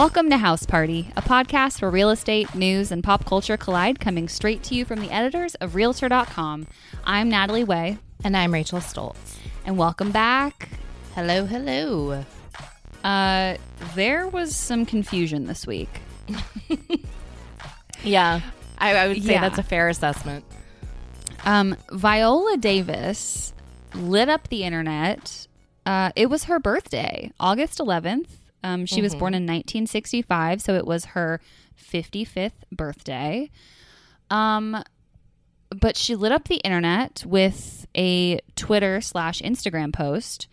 Welcome to House Party, a podcast where real estate, news, and pop culture collide, coming straight to you from the editors of Realtor.com. I'm Natalie Way. And I'm Rachel Stults. And welcome back. Hello, hello. Uh, there was some confusion this week. yeah, I, I would say Yeah. that's a fair assessment. Um, Viola Davis lit up the internet. Uh, it was her birthday, August 11th. Um, she was born in 1965, so it was her 55th birthday. Um, but she lit up the internet with a Twitter slash Instagram post.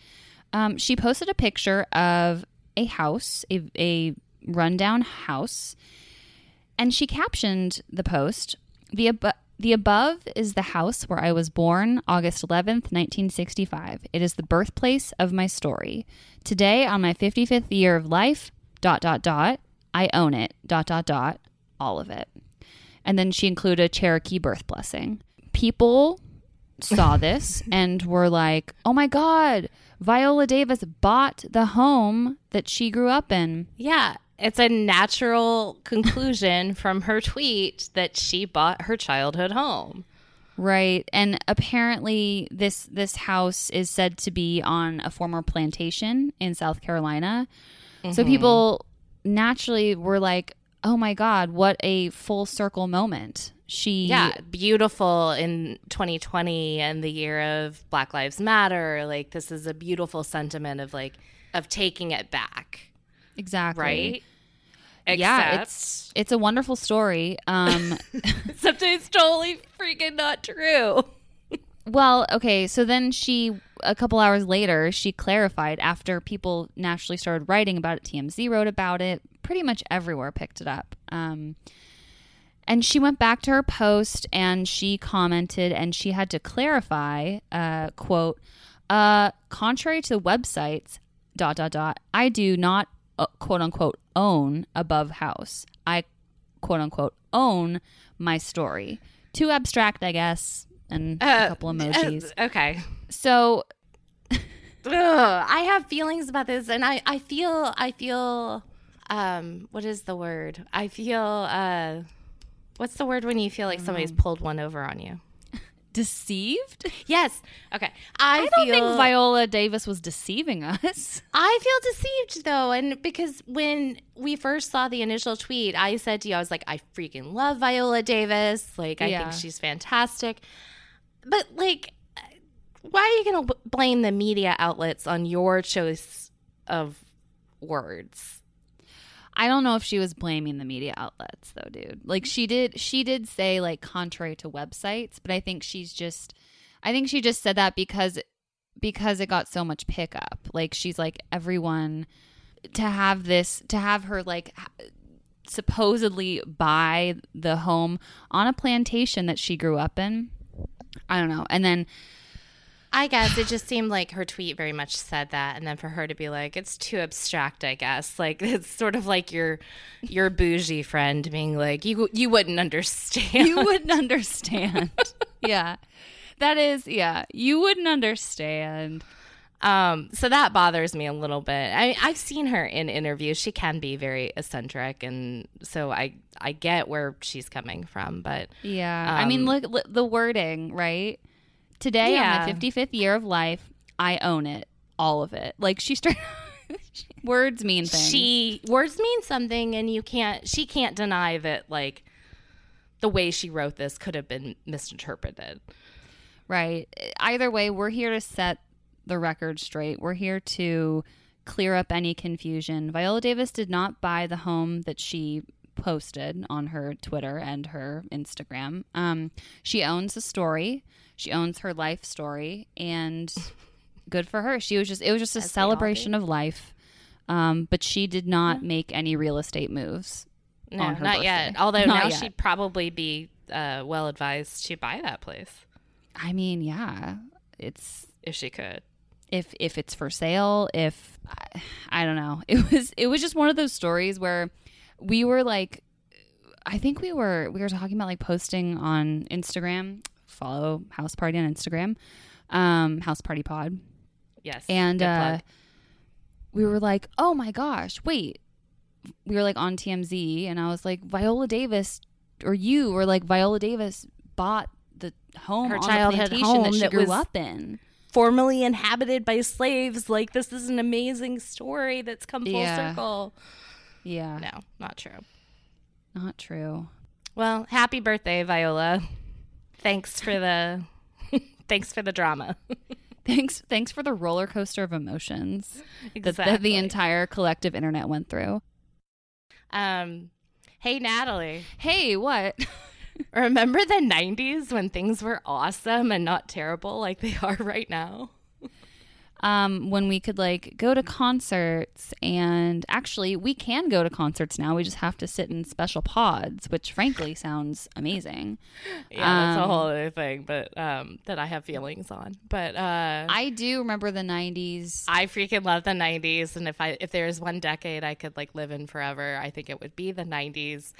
Um, she posted a picture of a house, a, a rundown house, and she captioned the post the abo- the above is the house where I was born, August 11th, 1965. It is the birthplace of my story. Today, on my 55th year of life, dot, dot, dot, I own it, dot, dot, dot, all of it. And then she included a Cherokee birth blessing. People saw this and were like, oh my God, Viola Davis bought the home that she grew up in. Yeah, it's a natural conclusion from her tweet that she bought her childhood home. Right. And apparently this this house is said to be on a former plantation in South Carolina. So mm-hmm. people naturally were like, "Oh my god, what a full circle moment." She Yeah, beautiful in 2020 and the year of Black Lives Matter. Like this is a beautiful sentiment of like of taking it back, exactly. right? Yeah, it's it's a wonderful story. Um except it's totally freaking not true. Well, okay, so then she a couple hours later she clarified after people naturally started writing about it. TMZ wrote about it. Pretty much everywhere picked it up. Um, and she went back to her post and she commented and she had to clarify. Uh, quote: uh, Contrary to the websites, dot dot dot. I do not uh, quote unquote own above house. I quote unquote own my story. Too abstract, I guess. And a couple emojis. Uh, okay. So Ugh, I have feelings about this, and I, I feel I feel um what is the word? I feel uh what's the word when you feel like somebody's pulled one over on you? Deceived? Yes. Okay. I, I don't feel, think Viola Davis was deceiving us. I feel deceived though, and because when we first saw the initial tweet, I said to you, I was like, I freaking love Viola Davis. Like, I Yeah. think she's fantastic. But like, why are you going to blame the media outlets on your choice of words? I don't know if she was blaming the media outlets though, dude. Like she did she did say like contrary to websites, but I think she's just I think she just said that because because it got so much pickup. Like she's like everyone to have this to have her like supposedly buy the home on a plantation that she grew up in. I don't know. And then I guess it just seemed like her tweet very much said that, and then for her to be like, "It's too abstract," I guess. Like it's sort of like your your bougie friend being like, "You you wouldn't understand." you wouldn't understand. yeah. That is, yeah, you wouldn't understand. Um, so that bothers me a little bit. I I've seen her in interviews. She can be very eccentric, and so I I get where she's coming from, but Yeah. I mean, Um, look, look the wording, right? Today Yeah. on my 55th year of life, I own it, all of it. Like she started words mean things. she words mean something, and you can't. She can't deny that like the way she wrote this could have been misinterpreted. Right. Either way, we're here to set the record straight. We're here to clear up any confusion. Viola Davis did not buy the home that she posted on her Twitter and her Instagram. Um, she owns a story. She owns her life story, and good for her. She was just it was just a As celebration of life. Um, but she did not make any real estate moves. No, on her not birthday. yet. Although Not now yet. she'd probably be uh, well advised to buy that place I mean, yeah, it's if she could. if if it's for sale if I, I don't know it was it was just one of those stories where we were like i think we were we were talking about like posting on instagram follow house party on instagram um house party pod Yes, and uh we were like oh my gosh wait we were like on TMZ, and I was like, Viola Davis, or you were like, Viola Davis bought the home Her the plantation home that she that grew was- up in. Formerly inhabited by slaves. Like this is an amazing story that's come full Yeah. circle. Yeah, No, not true. not true. Well, happy birthday, Viola. Thanks for the thanks for the drama. Thanks, thanks for the roller coaster of emotions that, that the entire collective internet went through. Um Hey Natalie, Hey, what? remember the 90s when things were awesome and not terrible like they are right now? Um, when we could like go to concerts, and actually, we can go to concerts now. We just have to sit in special pods, which frankly sounds amazing. Yeah, that's a Um, whole other thing, but um that I have feelings on. But uh I do remember the '90s. I freaking love the 90s and if I if there's one decade I could like live in forever, I think it would be the 90s.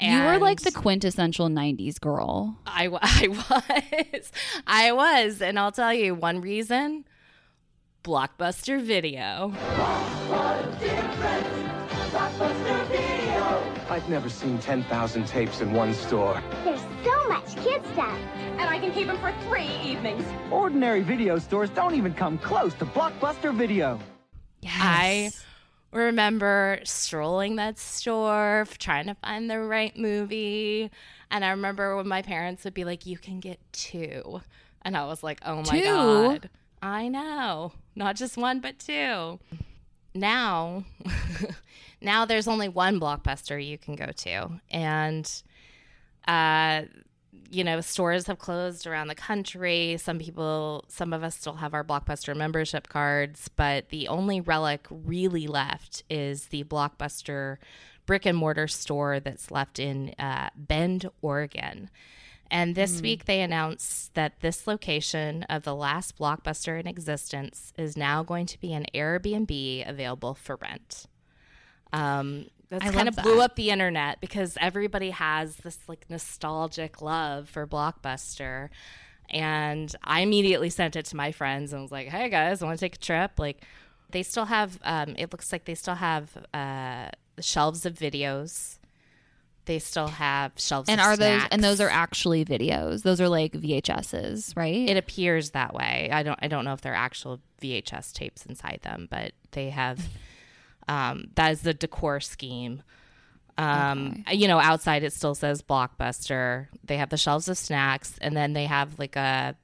you were like the quintessential '90s girl. I, I was. I was. And I'll tell you one reason Blockbuster Video. I've never seen 10,000 tapes in one store. There's so much kid stuff. and I can keep them for three evenings. Ordinary video stores don't even come close to Blockbuster Video. Yes. I remember strolling that store, trying to find the right movie. And I remember when my parents would be like, You can get two. And I was like, Oh my Two? God. I know. Not just one, but two. Now, now there's only one blockbuster you can go to. And, uh, you know, stores have closed around the country. Some people, some of us still have our Blockbuster membership cards, but the only relic really left is the Blockbuster brick and mortar store that's left in uh, Bend, Oregon. And this week they announced that this location of the last Blockbuster in existence is now going to be an Airbnb available for rent. Um, that's I kind of blew that. up the internet because everybody has this like nostalgic love for Blockbuster. And I immediately sent it to my friends and was like, hey guys, I want to take a trip? Like, they still have, um, it looks like they still have uh, shelves of videos. They still have shelves and of are those and those are actually videos? Those are like VHSs, right? It appears that way. I don't. I don't know if they're actual VHS tapes inside them, but they have. Um, that is the decor scheme. Um, you know, outside it still says Blockbuster. They have the shelves of snacks, and then they have like a,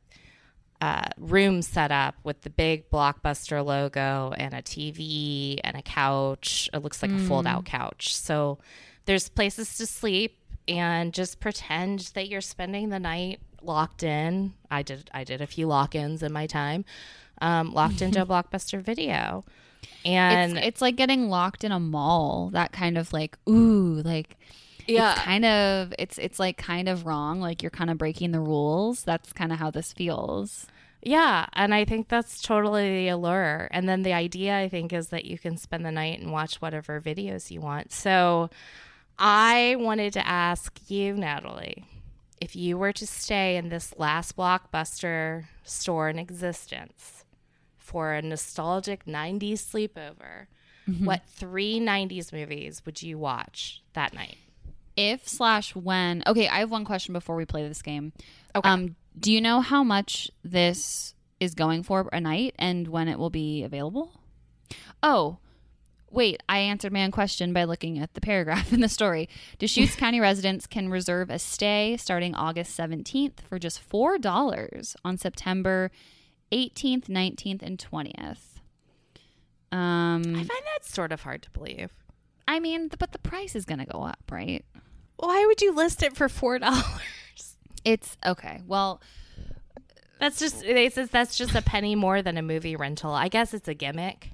uh room set up with the big Blockbuster logo and a TV and a couch. It looks like a fold-out couch. So there's places to sleep and just pretend that you're spending the night locked in. I did. I did a few lock-ins in my time. Um, locked into a Blockbuster video, and it's, it's like getting locked in a mall. That kind of like ooh, like Yeah. it's kind of it's it's like kind of wrong. Like you're kind of breaking the rules. That's kind of how this feels. Yeah, and I think that's totally the allure. And then the idea I think is that you can spend the night and watch whatever videos you want. So I wanted to ask you, Natalie, if you were to stay in this last blockbuster store in existence for a nostalgic 90s sleepover, what three 90s movies would you watch that night? If slash when okay, I have one question before we play this game. Okay. Um, do you know how much this is going for a night and when it will be available? Oh, wait, I answered my own question by looking at the paragraph in the story. Deschutes County residents can reserve a stay starting August 17th for just $4 on September 18th, 19th, and 20th. Um, I find that sort of hard to believe. I mean, but the price is going to go up, right? Why would you list it for $4? It's okay. Well, That's just it says that's just a penny more than a movie rental. I guess it's a gimmick.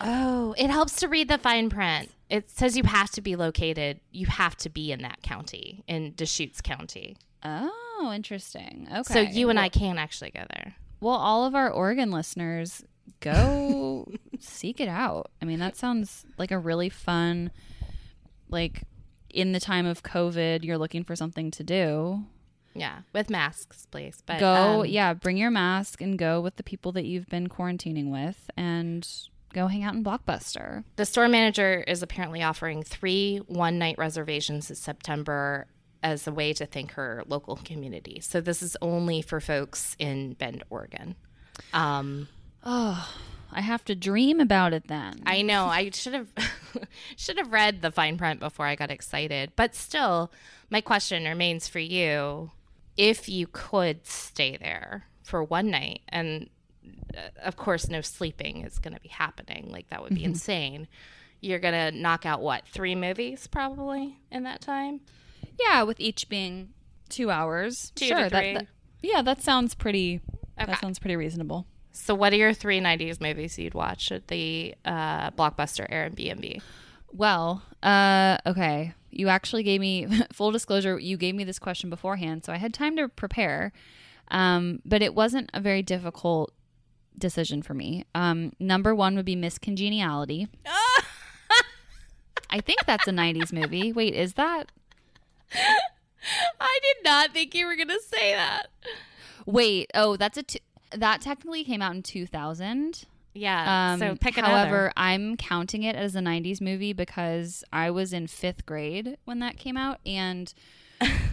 Oh, it helps to read the fine print. It says you have to be located. You have to be in that county in Deschutes County. oh, interesting. Okay. So you and well, I can actually go there. Well, all of our Oregon listeners, go seek it out. I mean, that sounds like a really fun, like in the time of COVID, you're looking for something to do. Yeah, with masks, please. But go, um, yeah, bring your mask and go with the people that you've been quarantining with and go hang out in Blockbuster. The store manager is apparently offering three one night reservations in September as a way to thank her local community. So this is only for folks in Bend, Oregon. Um, oh, I have to dream about it then. I know I should have should have read the fine print before I got excited. But still, my question remains for you: If you could stay there for one night, and of course, no sleeping is going to be happening. Like that would be insane. You're gonna knock out what three movies probably in that time? yeah, with each being two hours. Two to sure, that- that- yeah, that sounds pretty. Okay. That sounds pretty reasonable. So, what are your three '90s movies you'd watch at the uh, Blockbuster Airbnb? Well, uh, okay. You actually gave me full disclosure. You gave me this question beforehand, so I had time to prepare. Um, but it wasn't a very difficult decision for me. Um, number one would be Miss Congeniality. I think that's a '90s movie. Wait, is that? I did not think you were gonna say that. Wait, oh, that's a. T- that technically came out in 2000. Yeah. Um, so pick another. however. I'm counting it as a 90s movie because I was in fifth grade when that came out. And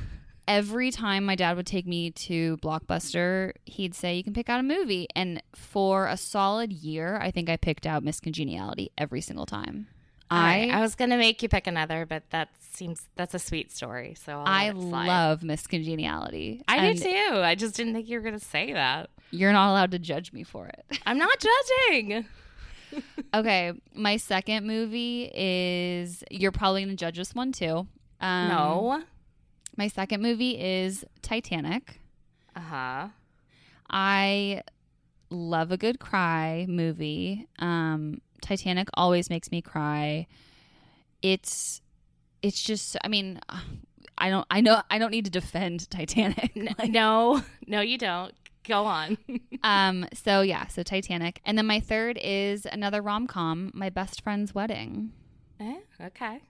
every time my dad would take me to Blockbuster, he'd say, You can pick out a movie. And for a solid year, I think I picked out Miss Congeniality every single time. I I was gonna make you pick another, but that seems that's a sweet story. So I'll I let it slide. love Miss Congeniality. I And do too. I just didn't think you were gonna say that. You're not allowed to judge me for it. I'm not judging. Okay, my second movie is you're probably going to judge this one too. Um, no. My second movie is Titanic. Uh huh. I love a good cry movie. Um, Titanic always makes me cry. It's it's just I mean I don't I know I don't need to defend Titanic. Like, No, no, you don't. Go on. um so yeah, so Titanic. And then my third is another rom-com, My Best Friend's Wedding. Eh, okay.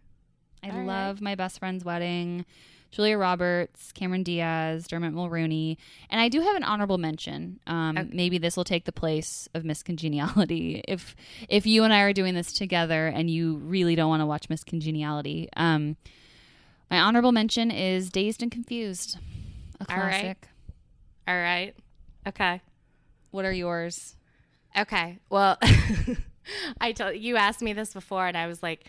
I All right. love my best friend's wedding. Julia Roberts, Cameron Diaz, Dermot Mulroney, and I do have an honorable mention. Um, Okay. Maybe this will take the place of Miss Congeniality. If if you and I are doing this together, and you really don't want to watch Miss Congeniality, um, my honorable mention is Dazed and Confused, a All right. All right. Okay. What are yours? Okay. Well, I told you asked me this before, and I was like,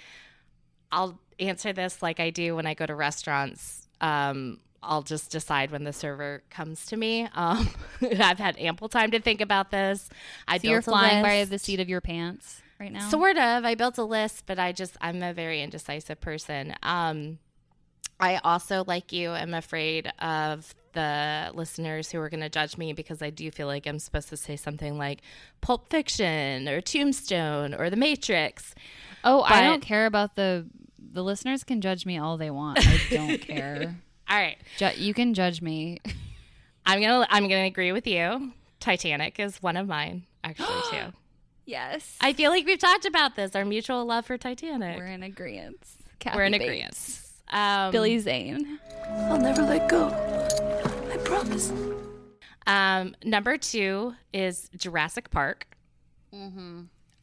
I'll answer this like I do when I go to restaurants. Um, I'll just decide when the server comes to me. Um, I've had ample time to think about this. I So you're flying by the seat of your pants right now. Sort of. I built a list, but I just I'm a very indecisive person. Um, I also, like you, am afraid of the listeners who are going to judge me because I do feel like I'm supposed to say something like Pulp Fiction or Tombstone or The Matrix. oh, I don't care about the the listeners can judge me all they want. I don't care. All right, Ju- you can judge me. I'm gonna I'm gonna agree with you. Titanic is one of mine, actually too. Yes. I feel like we've talked about this, our mutual love for Titanic. We're in agreement. We're in agreement. Um, Billy Zane. I'll never let go. I promise. Um, number two is Jurassic Park.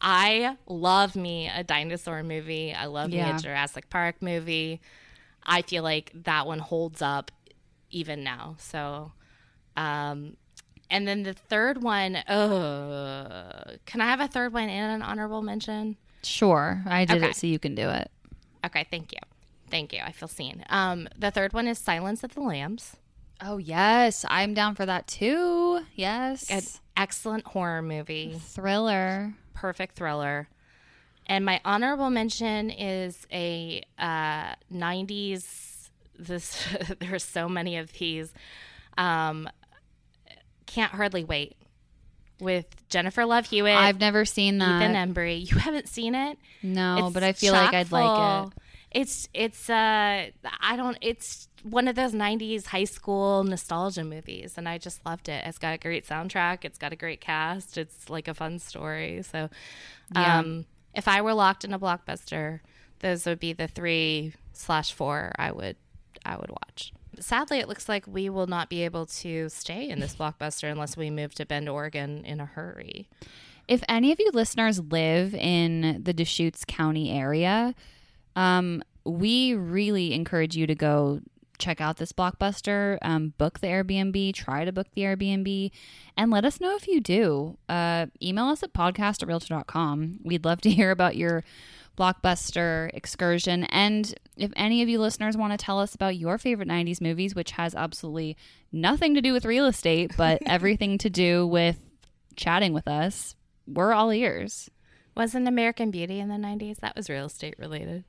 I love me a dinosaur movie. I love me a Jurassic Park movie. I feel like that one holds up even now. So, um, and then the third one, uh, can I have a third one and an honorable mention? Sure. I did Okay. it so you can do it. Okay, thank you. Thank you. I feel seen. Um, the third one is Silence of the Lambs. Oh, yes. I'm down for that too. Yes. An excellent horror movie. Thriller. Perfect thriller. And my honorable mention is a uh, 90s. This there's so many of these. Um, Can't hardly wait with Jennifer Love Hewitt, I've never seen that. Ethan Embry. You haven't seen it? no, It's but I feel like I'd like it. It's it's uh I don't it's one of those 90s high school nostalgia movies and I just loved it. It's got a great soundtrack, it's got a great cast, it's like a fun story. So Yeah. um if I were locked in a blockbuster, those would be the 3 slash 4 I would I would watch. Sadly, it looks like we will not be able to stay in this blockbuster unless we move to Bend, Oregon in a hurry. If any of you listeners live in the Deschutes County area, um, we really encourage you to go check out this blockbuster, um, book the Airbnb, try to book the Airbnb, and let us know if you do. Uh, email us at podcast at realtor.com. We'd love to hear about your blockbuster excursion. And if any of you listeners want to tell us about your favorite 90s movies, which has absolutely nothing to do with real estate, but everything to do with chatting with us, we're all ears. Wasn't American Beauty in the 90s? That was real estate related.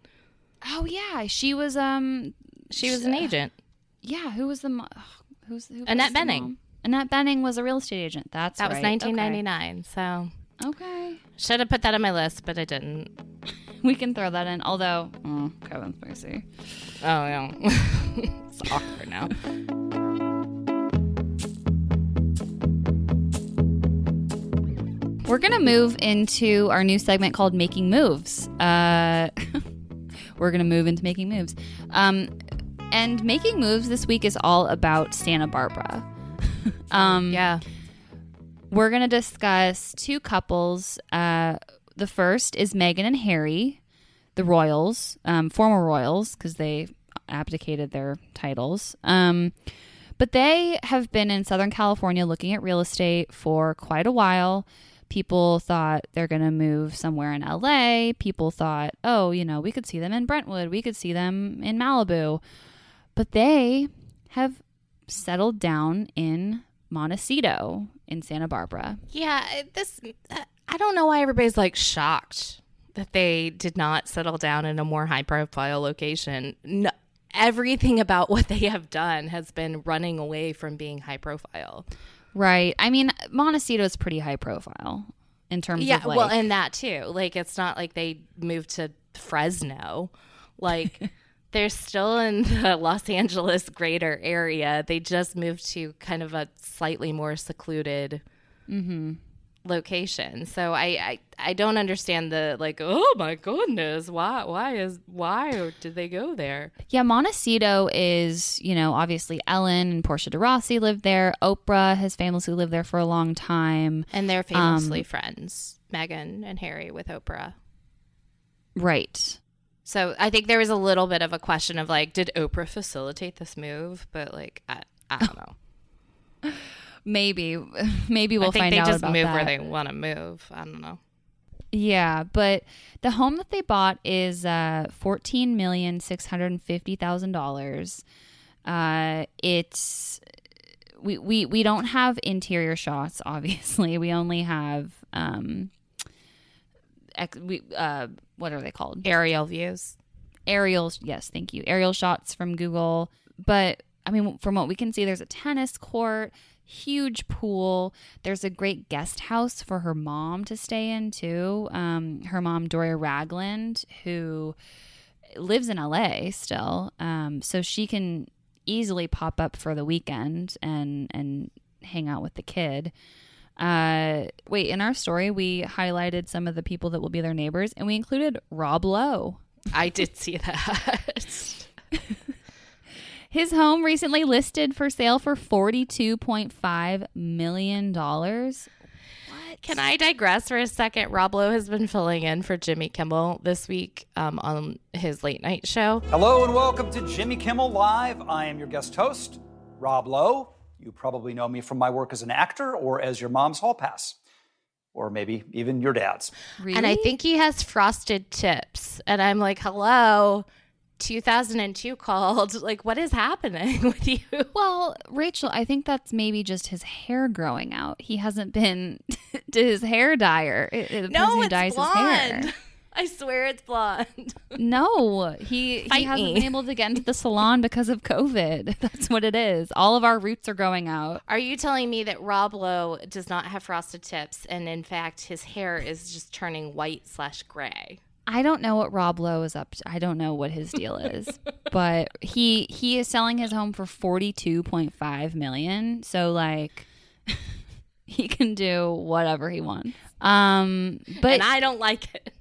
Oh yeah, she was um She was an agent. yeah, who was the mo- who's who Annette was mom? Annette Bening was a real estate agent. That's That was right. 1999. So Okay. okay. should have put that on my list, but I didn't. We can throw that in. Although oh, Kevin Spacey. Oh, yeah. it's awkward now. We're gonna move into our new segment called Making Moves. Uh, we're gonna move into Making Moves. Um, and Making Moves this week is all about Santa Barbara. um, Yeah. we're going to discuss two couples. Uh, the first is Meghan and Harry, the royals, um, former royals, because they abdicated their titles. Um, but they have been in Southern California looking at real estate for quite a while. People thought they're going to move somewhere in LA. People thought, oh, you know, we could see them in Brentwood. We could see them in Malibu. But they have settled down in Montecito in Santa Barbara. Yeah, this I don't know why everybody's like shocked that they did not settle down in a more high profile location. No, everything about what they have done has been running away from being high profile. Right. I mean, Montecito is pretty high profile in terms Yeah, of like, well, and that too. Like it's not like they moved to Fresno. Like they're still in the Los Angeles greater area. They just moved to kind of a slightly more secluded mm-hmm. Location. So I, I I don't understand the like, oh my goodness, why why is why did they go there? yeah, Montecito is, you know, obviously Ellen and Portia de Rossi lived there. Oprah has famously lived there for a long time. And they're famously um, friends, Meghan and Harry with Oprah. Right. So I think there was a little bit of a question of like, did Oprah facilitate this move? But like, I, I don't know. Maybe maybe we'll I think find they out just about move that. where they want to move. I don't know. Yeah, but the home that they bought is uh, fourteen million six hundred fifty thousand dollars. Uh, it's we, we we don't have interior shots. Obviously, we only have um, ex, we uh, what are they called? Aerial views. aerials yes thank you aerial shots from google but i mean from what we can see there's a tennis court huge pool. There's a great guest house for her mom to stay in too. Um, her mom doria ragland who lives in la still. Um, so she can easily pop up for the weekend and and hang out with the kid. Uh, wait in our story we highlighted some of the people that will be their neighbors and we included rob lowe. I did see that. His home recently listed for sale for $42.5 million. What? Can I digress for a second? Rob Lowe has been filling in for Jimmy Kimmel this week um, on his late night show. Hello and welcome to Jimmy Kimmel Live. I am your guest host, Rob Lowe. You probably know me from my work as an actor or as your mom's hall pass, or maybe even your dad's. Really? And I think he has frosted tips. And I'm like, hello, 2002 called. Like, what is happening with you? Well, Rachel, I think that's maybe just his hair growing out. He hasn't been to his hair dyer. It, it, No, it's dyes blonde. I swear it's blonde. No, he he Fight hasn't me. been able to get into the salon because of COVID. That's what it is. All of our roots are going out. Are you telling me that Rob Lowe does not have frosted tips, and in fact, his hair is just turning white slash gray? I don't know what Rob Lowe is up to. I don't know what his deal is, but he he is selling his home for forty two point five million. So like, he can do whatever he wants. Um, but and I don't like it.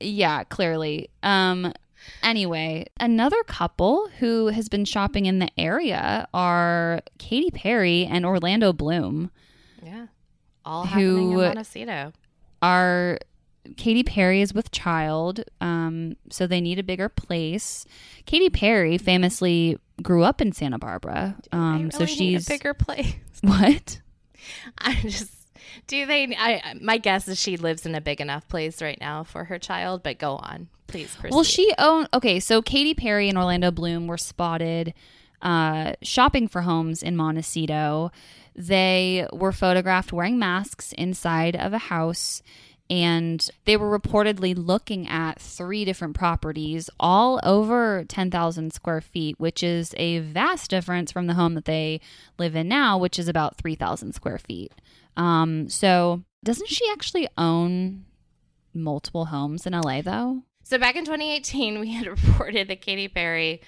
yeah, clearly. Um, anyway, another couple who has been shopping in the area are Katy Perry and Orlando Bloom. Yeah, all happening in Who- Montecito. Our Katy Perry is with child, um, so they need a bigger place. Katy Perry famously grew up in Santa Barbara, um, They so really need she's a bigger place. what? I just do they. I my guess is she lives in a big enough place right now for her child. But go on, please. Proceed. Well, she owned. Okay, so Katy Perry and Orlando Bloom were spotted uh, shopping for homes in Montecito. They were photographed wearing masks inside of a house. And they were reportedly looking at three different properties, all over 10,000 square feet, which is a vast difference from the home that they live in now, which is about 3,000 square feet. Um, so, doesn't she actually own multiple homes in LA, though? So back in 2018, we had reported that Katy Perry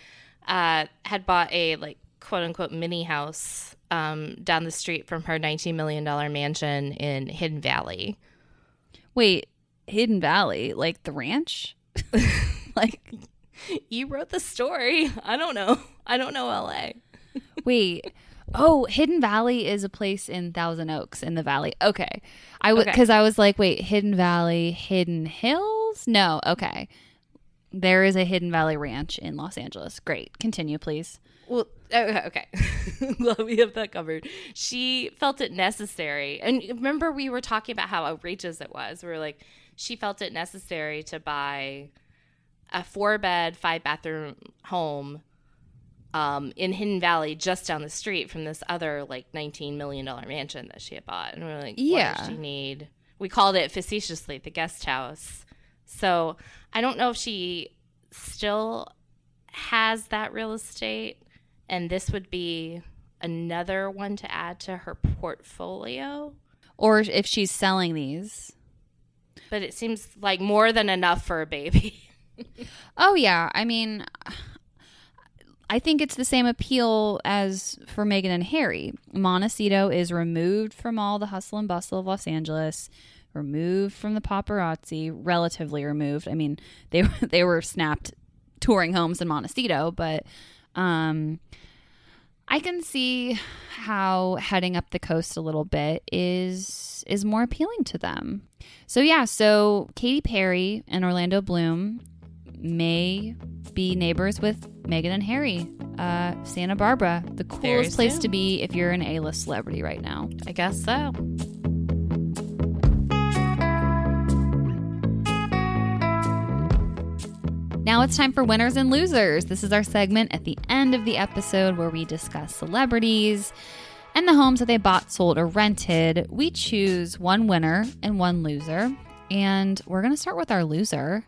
uh, had bought a like quote unquote mini house um, down the street from her 19 million dollar mansion in Hidden Valley. Wait, Hidden Valley, like the ranch? like, You wrote the story. I don't know. I don't know LA. wait. Oh, Hidden Valley is a place in Thousand Oaks in the valley. Okay. I would Okay. because I was like, wait, Hidden Valley, Hidden Hills? No, okay. There is a Hidden Valley Ranch in Los Angeles. Great. Continue, please. Well, okay. okay. Well, we have that covered. She felt it necessary. And remember, we were talking about how outrageous it was. We were like, she felt it necessary to buy a four bed, five bathroom home um, in Hidden Valley just down the street from this other like $19 million mansion that she had bought. And we are like, what Yeah. does she need? We called it facetiously the guest house. So I don't know if she still has that real estate and this would be another one to add to her portfolio. Or if she's selling these. But it seems like more than enough for a baby. Oh yeah, I mean, I think it's the same appeal as for Meghan and Harry. Montecito is removed from all the hustle and bustle of Los Angeles, removed from the paparazzi, relatively removed. I mean, they they were snapped touring homes in Montecito, but um, I can see how heading up the coast a little bit is is more appealing to them. So yeah, so Katy Perry and Orlando Bloom may be neighbors with Meghan and Harry. Uh, Santa Barbara, the coolest place to be if you're an A-list celebrity right now. I guess so. Now it's time for winners and losers. This is our segment at the end of the episode where we discuss celebrities and the homes that they bought, sold, or rented. We choose one winner and one loser. And we're going to start with our loser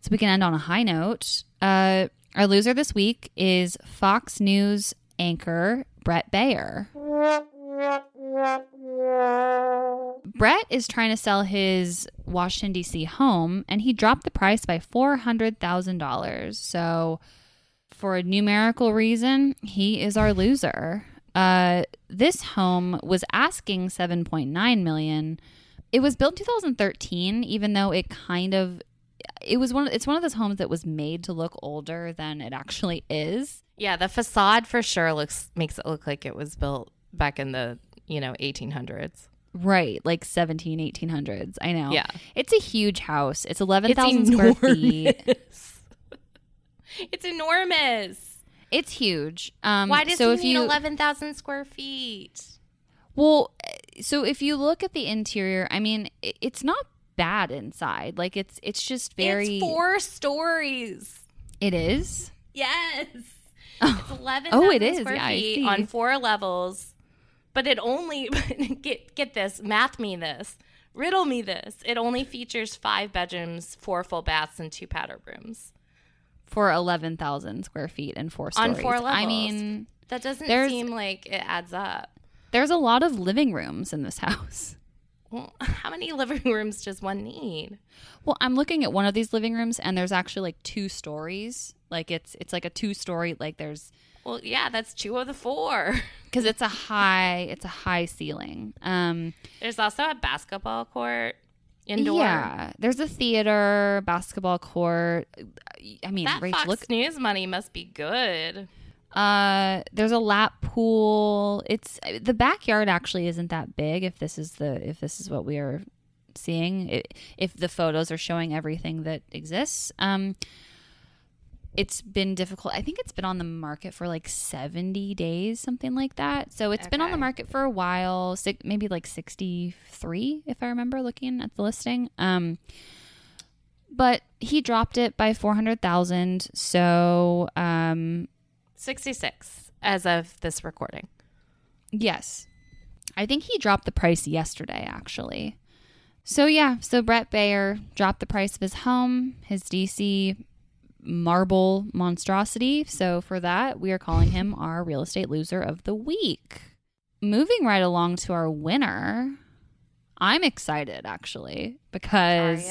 so we can end on a high note. Uh, our loser this week is Fox News anchor Bret Baier. Bret is trying to sell his Washington, D.C. home, and he dropped the price by $400,000. So, for a numerical reason, he is our loser. Uh, this home was asking 7.9 million. It was built in 2013, even though it kind of it was one. It's one of those homes that was made to look older than it actually is. Yeah, the facade for sure looks makes it look like it was built back in the, you know, 1800s. Right, like 17, 1800s. I know. Yeah. It's a huge house. It's 11,000 square feet. It's enormous. It's huge. Um, Why does so he if need you, 11,000 square feet? Well, so if you look at the interior, I mean, it's not bad inside. Like it's it's just very. It's four stories. It is. Yes. It's 11,000 Oh, it is. square Yeah, I feet see. on four levels. But it only, get, get this, math me this, riddle me this. It only features five bedrooms, four full baths, and two powder rooms. for 11,000 square feet and four stories. On four levels. I mean, That doesn't seem like it adds up. there's a lot of living rooms in this house. Well, how many living rooms does one need? Well, I'm looking at one of these living rooms and there's actually like two stories. Like it's it's like a two story like there's Well, yeah, that's two of the four. cuz it's a high it's a high ceiling. Um There's also a basketball court indoor. Yeah, there's a theater, basketball court. I mean, That Rachel, Fox look. News money must be good. Uh, there's a lap pool. It's the backyard actually isn't that big. If this is the if this is what we are seeing i if the photos are showing everything that exists. Um, it's been difficult. I think it's been on the market for like 70 days, something like that. So it's been on the market for a while, maybe like 63 if I remember looking at the listing. Um but he dropped it by 400,000. So um 66 as of this recording. Yes. I think he dropped the price yesterday, actually. So, yeah, so Bret Baier dropped the price of his home, his DC marble monstrosity. So, for that, we are calling him our real estate loser of the week. Moving right along to our winner, I'm excited actually because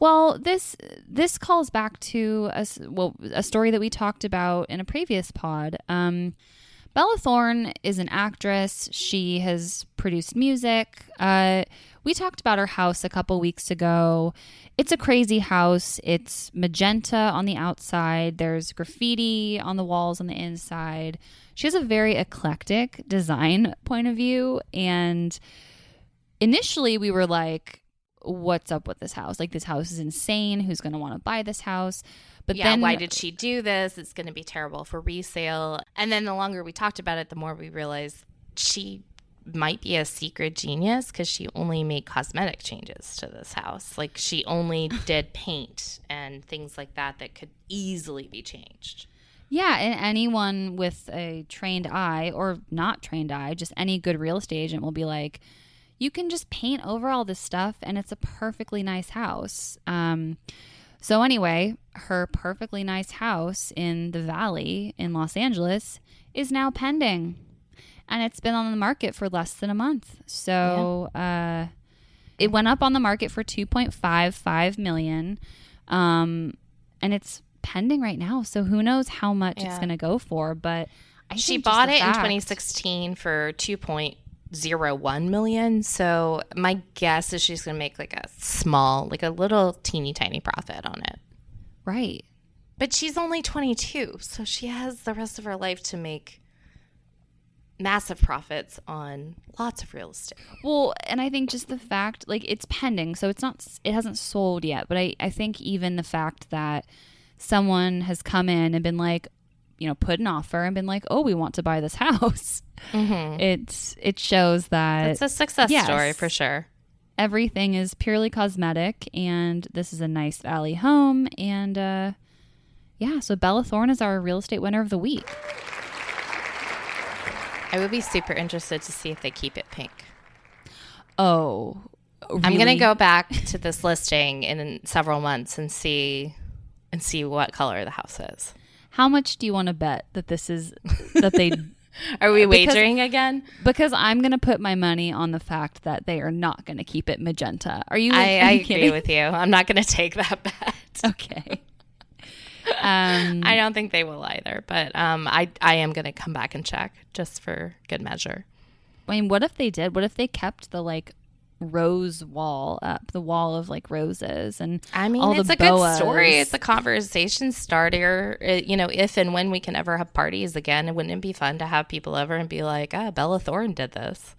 well, this this calls back to a well a story that we talked about in a previous pod. Um, Bella Thorne is an actress. She has produced music. Uh, we talked about her house a couple weeks ago. It's a crazy house. It's magenta on the outside. There's graffiti on the walls on the inside. She has a very eclectic design point of view. And initially, we were like, what's up with this house? Like, this house is insane. Who's going to want to buy this house? But yeah, then, why did she do this? It's going to be terrible for resale. And then the longer we talked about it, the more we realized she might be a secret genius because she only made cosmetic changes to this house. Like she only did paint and things like that that could easily be changed. Yeah, and anyone with a trained eye or not trained eye, just any good real estate agent will be like, you can just paint over all this stuff and it's a perfectly nice house. Um, so, anyway, her perfectly nice house in the valley in Los Angeles is now pending. And it's been on the market for less than a month. So, uh, it went up on the market for 2.55 million. Um, and it's pending right now. So who knows how much it's going to go for, but I she bought it in 2016 for 2.01 million. So my guess is she's going to make like a small, like a little teeny tiny profit on it. Right. But she's only 22, so she has the rest of her life to make massive profits on lots of real estate. Well, and I think just the fact, like, it's pending, so it's not, it hasn't sold yet. But I, I think even the fact that someone has come in and been like, you know, put an offer and been like, oh, we want to buy this house. It's, it shows that It's a success yes. story for sure. everything is purely cosmetic and this is a nice valley home. And, uh, yeah, so Bella Thorne is our real estate winner of the week. I would be super interested to see if they keep it pink. Oh, I'm going to go back to this listing in several months and see and see what color the house is. How much do you want to bet that this is that they Are we Because- wagering again? because I'm going to put my money on the fact that they are not going to keep it magenta. Are you? I, I agree with you. I'm not going to take that bet. Okay. Um, I don't think they will either, but um, I I am going to come back and check just for good measure. I mean, what if they did? What if they kept the like rose wall up, the wall of like roses and I mean, all it's the a good story. It's a conversation starter. It, you know, if and when we can ever have parties again, It wouldn't it be fun to have people over and be like, "Ah, Bella Thorne did this."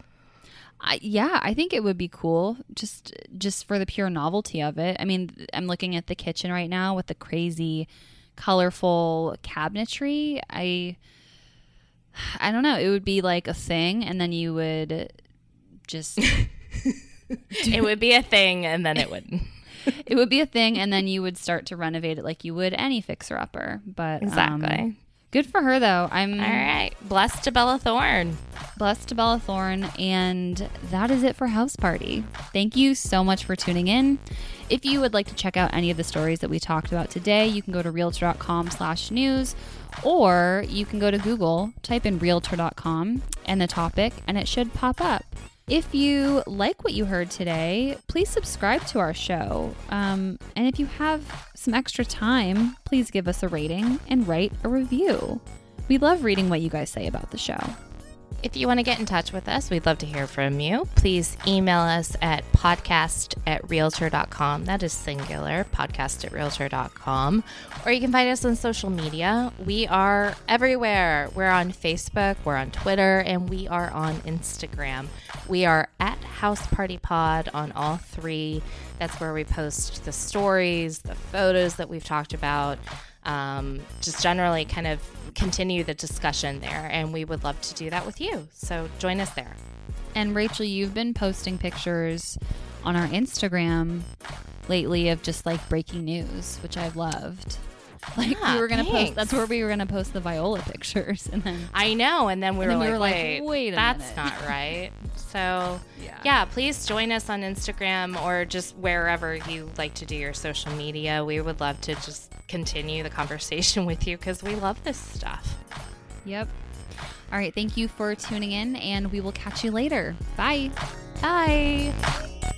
I, yeah, I think it would be cool just just for the pure novelty of it. I mean, I'm looking at the kitchen right now with the crazy colorful cabinetry. I I don't know, it would be like a thing and then you would just it would be a thing, and then it wouldn't. it would be a thing and then you would start to renovate it like you would any fixer upper. But um, Exactly. good for her though. I'm All right, blessed to Bella Thorne. blessed to Bella Thorne, and that is it for House Party. Thank you so much for tuning in. If you would like to check out any of the stories that we talked about today, you can go to realtor.com slash news, or you can go to Google, type in realtor.com and the topic, and it should pop up. If you like what you heard today, please subscribe to our show. Um, and if you have some extra time, please give us a rating and write a review. We love reading what you guys say about the show. If you want to get in touch with us, we'd love to hear from you. Please email us at podcast at realtor.com. That is singular, podcast at realtor.com. Or you can find us on social media. We are everywhere. We're on Facebook, we're on Twitter, and we are on Instagram. We are at House Party Pod on all three. That's where we post the stories, the photos that we've talked about um, just generally kind of continue the discussion there. And we would love to do that with you. So join us there. And Rachel, you've been posting pictures on our Instagram lately of just like breaking news, which I've loved. Like Yeah, we were gonna thanks. post. That's where we were gonna post the Viola pictures, and then I know. And then we, were, then we like, were like, wait, wait that's minute." not right. So, Yeah. yeah, please join us on Instagram or just wherever you like to do your social media. We would love to just continue the conversation with you because we love this stuff. yep. All right, thank you for tuning in, and we will catch you later. Bye. Bye.